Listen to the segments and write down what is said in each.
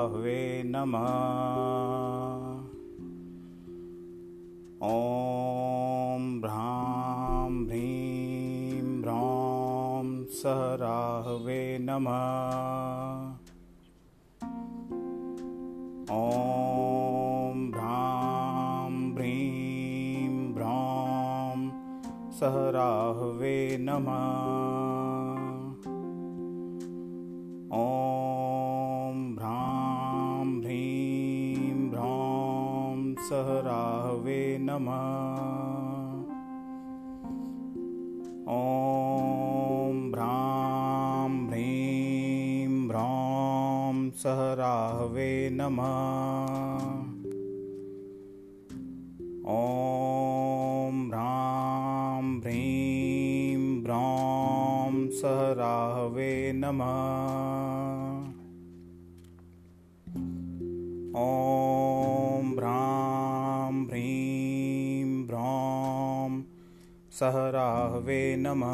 स राह्वे नमः। ॐ भ्रां भ्रीं भ्रौं स राह्वे नमः राहवे नमः। ॐ भ्रां भ्रीं भ्रौं सह राहवे नमः। ॐ भ्रां भ्रीं भ्रौं सह राहवे नमः सह राहवे नमः।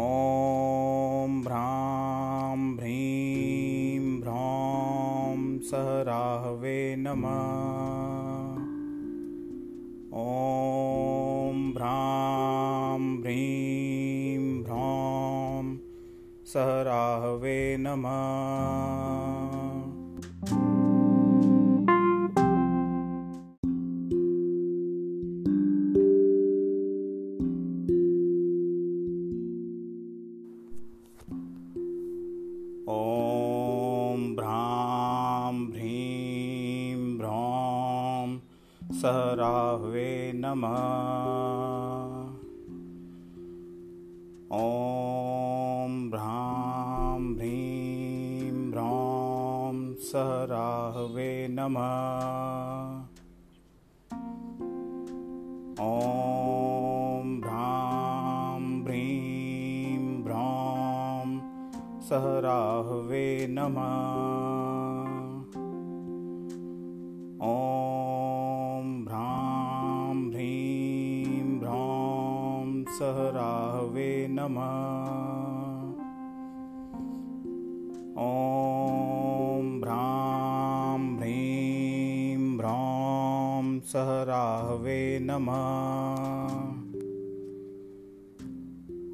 ॐ भ्रां भ्रीं भ्रौं सह राहवे नमः। ॐ भ्रां भ्रीं भ्रौं सह राहवे नमः सह राह्वे नमः। ॐ भ्रां भ्रीं भ्रौं सह राह्वे नमः। ॐ भ्रां भ्रीं भ्रौं सह राह्वे नमः। ॐ नमः। ॐ भ्रां भ्रीं भ्रौं सह राह्वे नमः।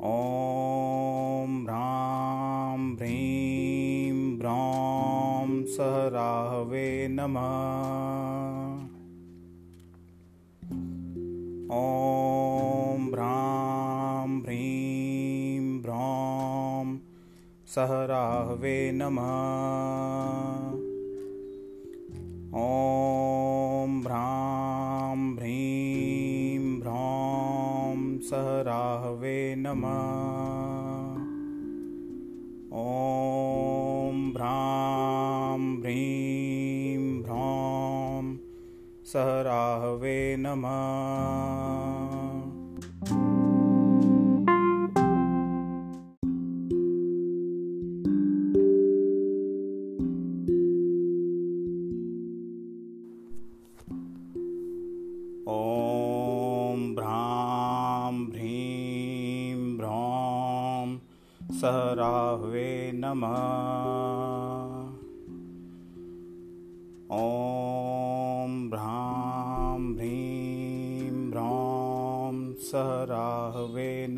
ॐ भ्रां भ्रीं भ्रौं सह राह्वे नमः सह राह्वे नमः। ॐ भ्रां भ्रीं भ्रौं सह राह्वे नमः। ॐ भ्रां भ्रीं भ्रौं सह राह्वे नमः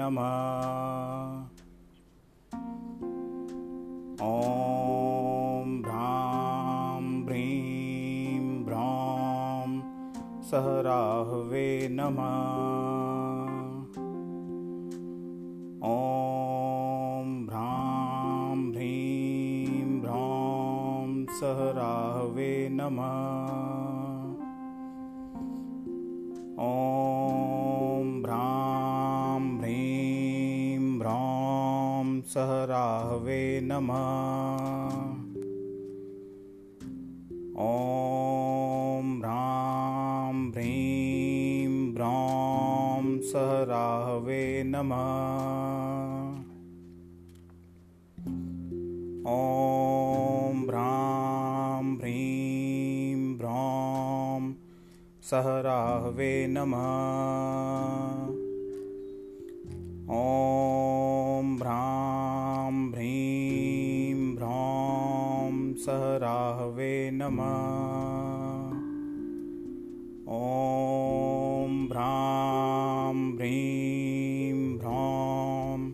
नमः। ॐ भ्रां भ्रीं भ्रौं सह राह्वे नमः। ॐ भ्रां भ्रीं भ्रौं सह राह्वे नमः। ॐ सह राह्वे नमः। ॐ भ्रां भ्रीं भ्रौं सह राह्वे नमः। ॐ भ्रां भ्रीं भ्रौं सह राह्वे नमः। ॐ भ्रां भ्रीं भ्रां सहराहवे नमः। ॐ भ्रां भ्रीं भ्रां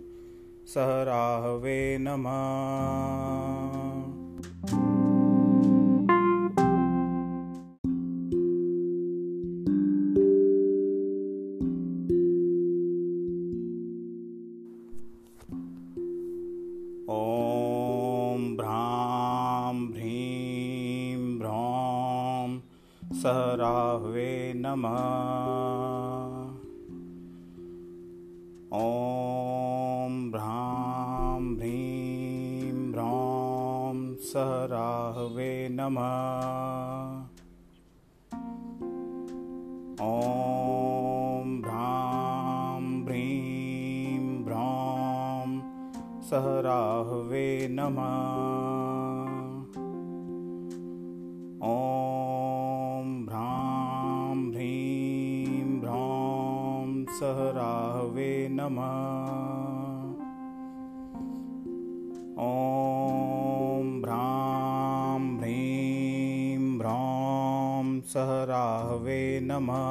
सहराहवे नमः। राहवे नमः। ॐ भ्रां भ्रौं राहवे नमः। ॐ भ्रां भ्रौं सह राहवे नमः भ्रौं सह राहवे नमः। ॐ भ्रां भ्रौं सह राहवे नमः।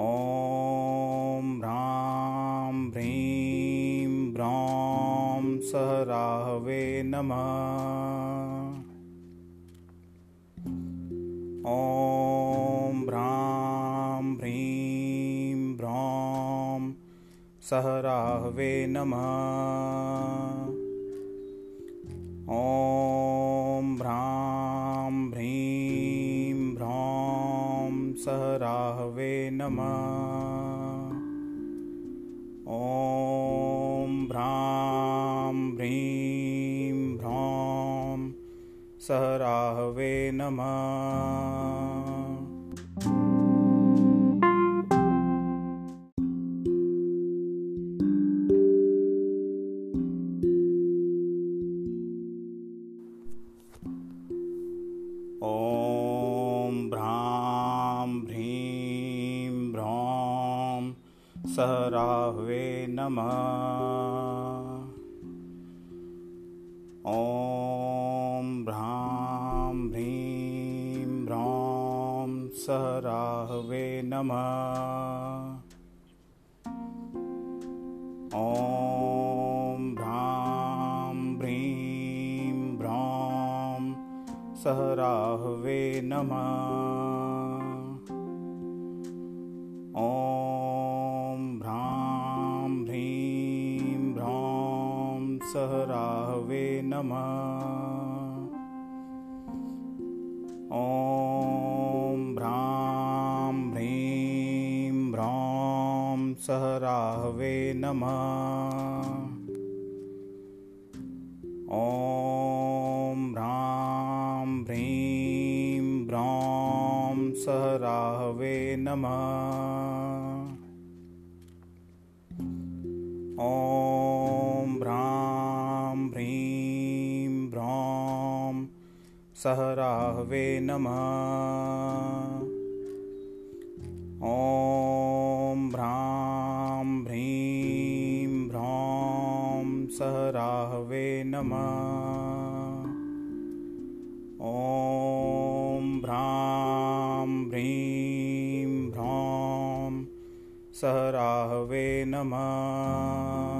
ॐ भ्रां भ्रौं सह राहवे नमः सह राहवे नमः। ॐ भ्रां भ्रौं सह राहवे नमः। ॐ भ्रां भ्रौं सह राहवे नमः सह राहवे नमः। ॐ भ्रां भ्रौं सह राहवे नमः। ॐ भ्रां भ्रौं सह राहवे नमः। ॐ नमः। ॐ भ्रां ह्रीं भ्रौं सह राहवे नमः। ॐ भ्रां ह्रीं भ्रौं सह राहवे नमः। ॐ सह राहवे नमः। ॐ भ्रां भ्रौं सह राहवे नमः। ॐ भ्रां भ्रौं सह राहवे नमः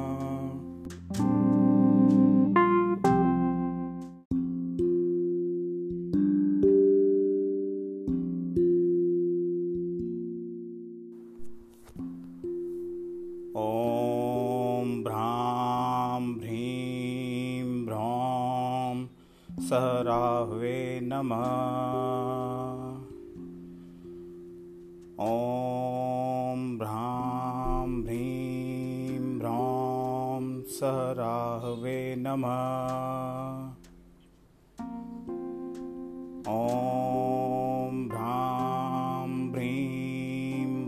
ॐ भ्रां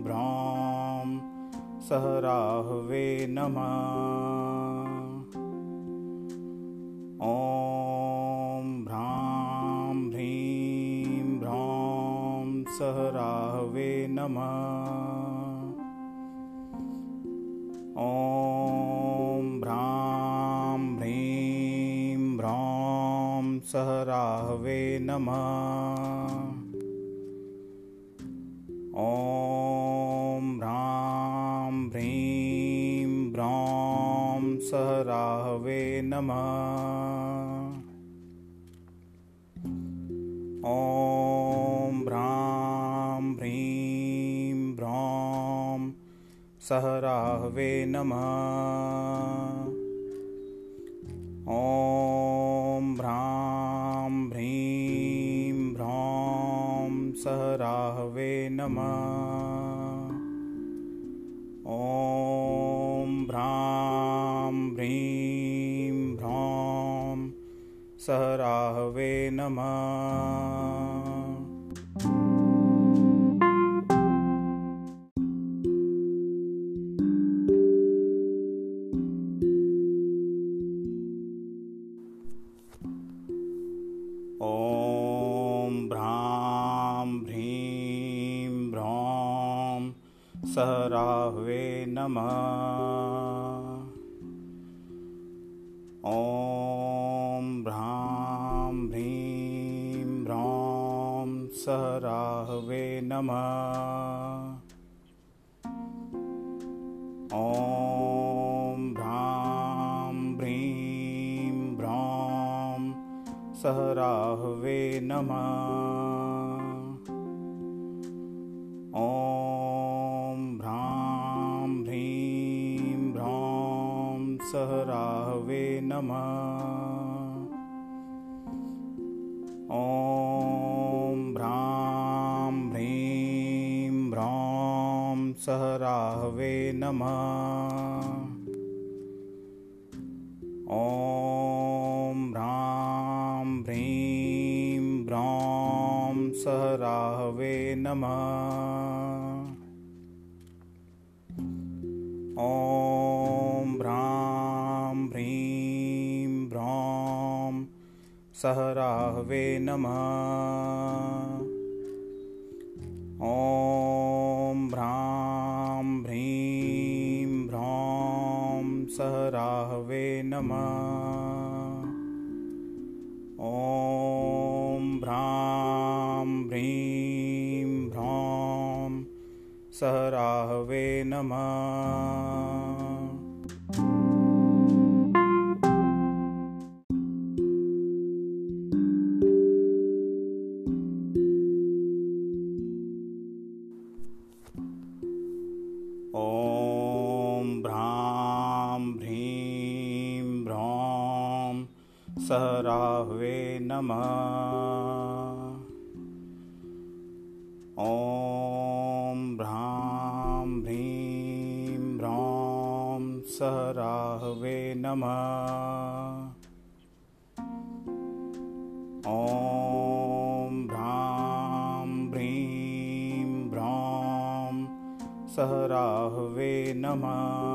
भ्रौं सह राहवे नमः। ॐ भ्रां भ्रौं सह राहवे नमः। ॐ सहराहवे नमः। ॐ ह्रां ह्रीं ब्रौं सहराहवे नमः। ॐ ह्रां ह्रीं ब्रौं सहराहवे नमः। ॐ ह्रां सह राहवे नमः। ॐ भ्रां भ्रीं भ्रां सहराहवे नमः। सहराहवे नमः। ॐ भ्रां भ्रीं भ्रौं सहराहवे नमः। ॐ भ्रां भ्रीं भ्रौं सहराहवे नमः सहराहवे नमः। ॐ भ्रां भ्रीं भ्रौं सहराहवे नमः। ॐ भ्रां भ्रीं भ्रौं सहराहवे नमः सहराहवे नमः। ॐ भ्रां भ्रीं भ्रौं सहराहवे नमः। ॐ भ्रां भ्रीं भ्रौं सहराहवे नमः सहराह्वे नमः। ॐ भ्रां भ्रीं भ्रां सहराहे नमः। ॐ भ्रां भ्रीं भ्रां सहराहे नमः।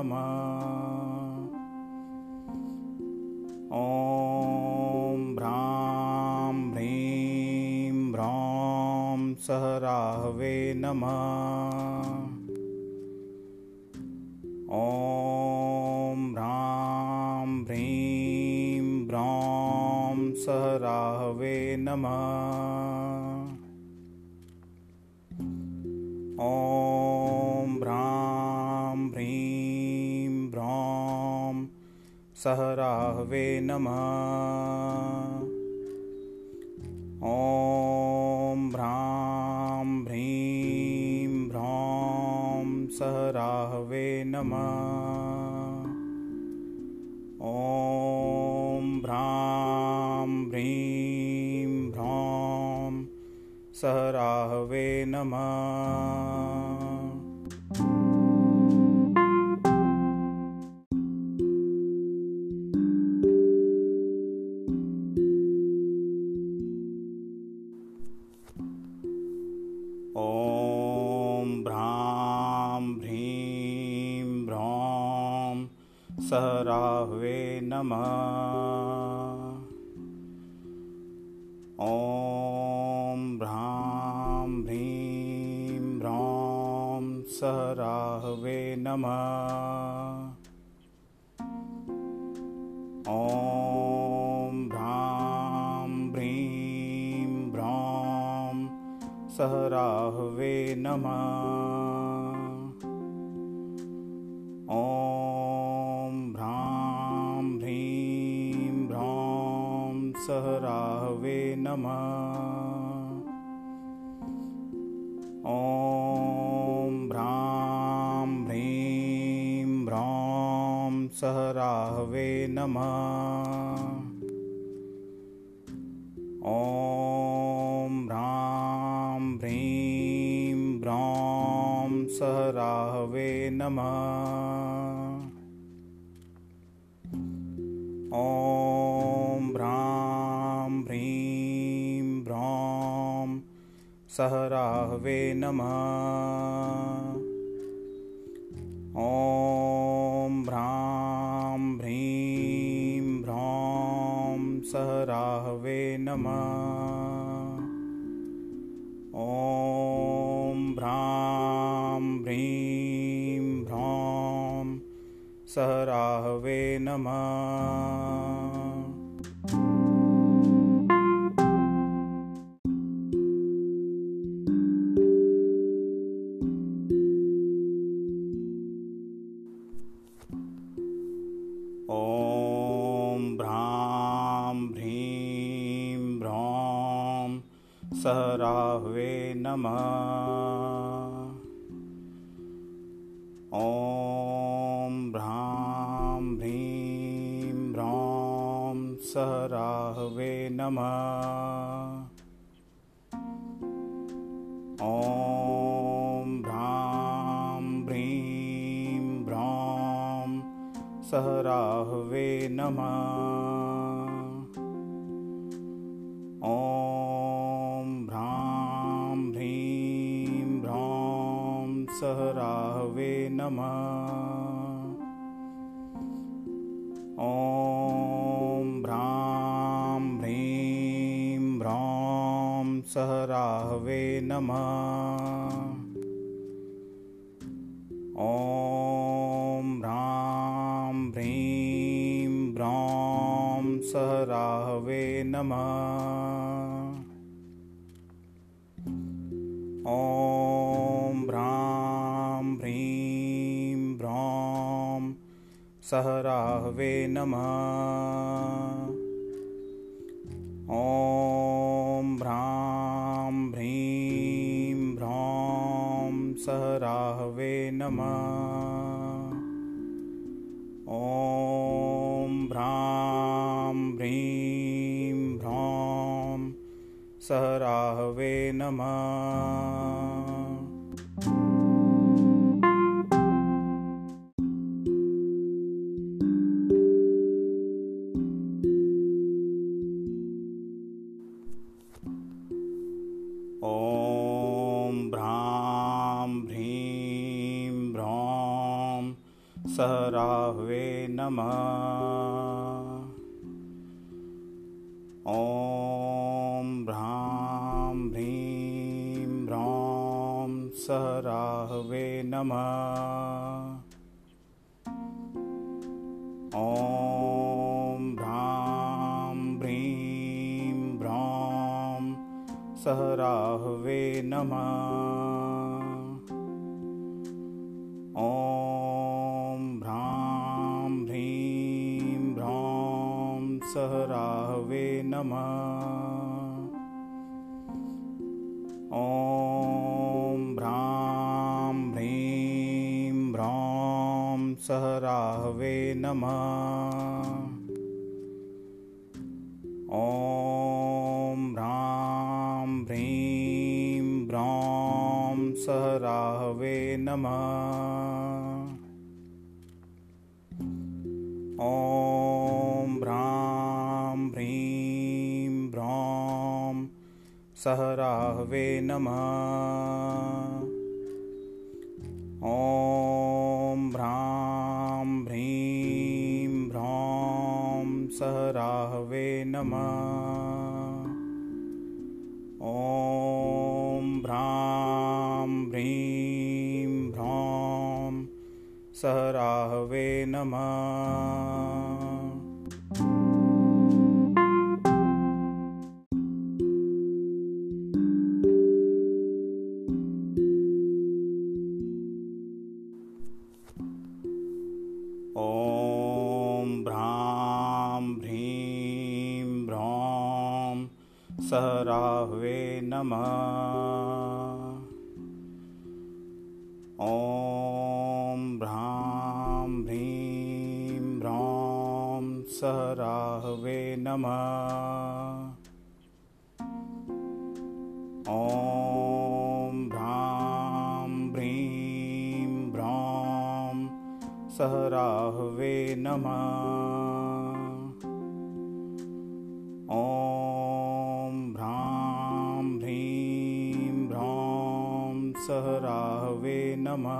नमः। ॐ भ्रां भ्रीं भ्रौं सहराहवे नमः। ॐ भ्रां भ्रीं भ्रौं सहराहवे नमः। ॐ सहराहवे नमः। ॐ भ्रां भ्रीं भ्रौं सहराहवे नमः। ॐ भ्रां भ्रीं भ्रौं सहराहवे नमः ॐ भ्रां भ्रीं भ्रौं सह राहवे नमः। ॐ भ्रां भ्रौं सह राहवे नमः। ॐ सह राहवे नमः। ॐ भ्रां भ्रौं सह राहवे नमः। ॐ भ्रां भ्रौं सह राहवे नमः। ॐ भ्रां सह राहवे नमः। ॐ भ्रां भ्रौं सह राहवे नमः सह राहवे नमः। ॐ भ्रां भ्रौं सह राहवे नमः। ॐ भ्रां भ्रौं सह राहवे नमः भ्रौं सह राहवे नमः। ॐ भ्रां भ्रौं सह राहवे नमः। ॐ भ्रां भ्रौं सह राहवे नमः सहराहवे नमः। ॐ भ्रां भ्रीं भ्रां सहराहवे नमः। ॐ भ्रां भ्रीं भ्रां सहराहवे नमः। सह राहवे नमः। ॐ भ्रां भ्रौं सह राहवे नमः। ॐ भ्रां भ्रौं सह राहवे नमः। ॐ ॐ भ्रां ह्रीं भ्रौं सह राहवे नमः। ॐ भ्रां ह्रीं भ्रौं सह राहवे नमः। ॐ सहराहवे नमः। ॐ भ्रां भ्रीं भ्रां सहराहवे नमः। ॐ भ्रां भ्रीं भ्रां सहराहवे नमः। नमः। ॐ भ्रां भ्रीं भ्रौं स राहवे नमः। ॐ भ्रां भ्रीं भ्रौं स राहवे नमः। ॐ भ्रौं स राहवे नमः।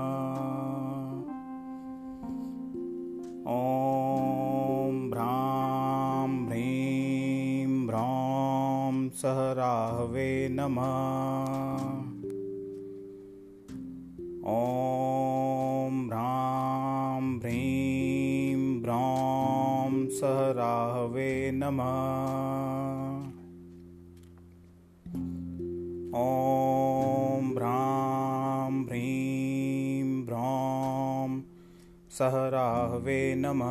ॐ भ्रां भ्रीं भ्रौं स राहवे नमः। ॐ भ्रां भ्रीं भ्रौं स राहवे नमः। ॐ भ्रां स राहवे नमः।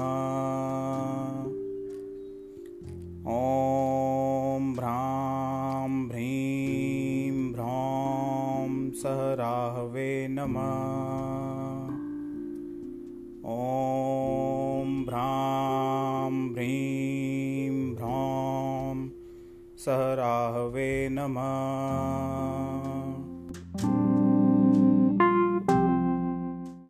ॐ भ्रां भ्रीं भ्रौं स राहवे नमः। ॐ भ्रां भ्रीं भ्रौं स राहवे नमः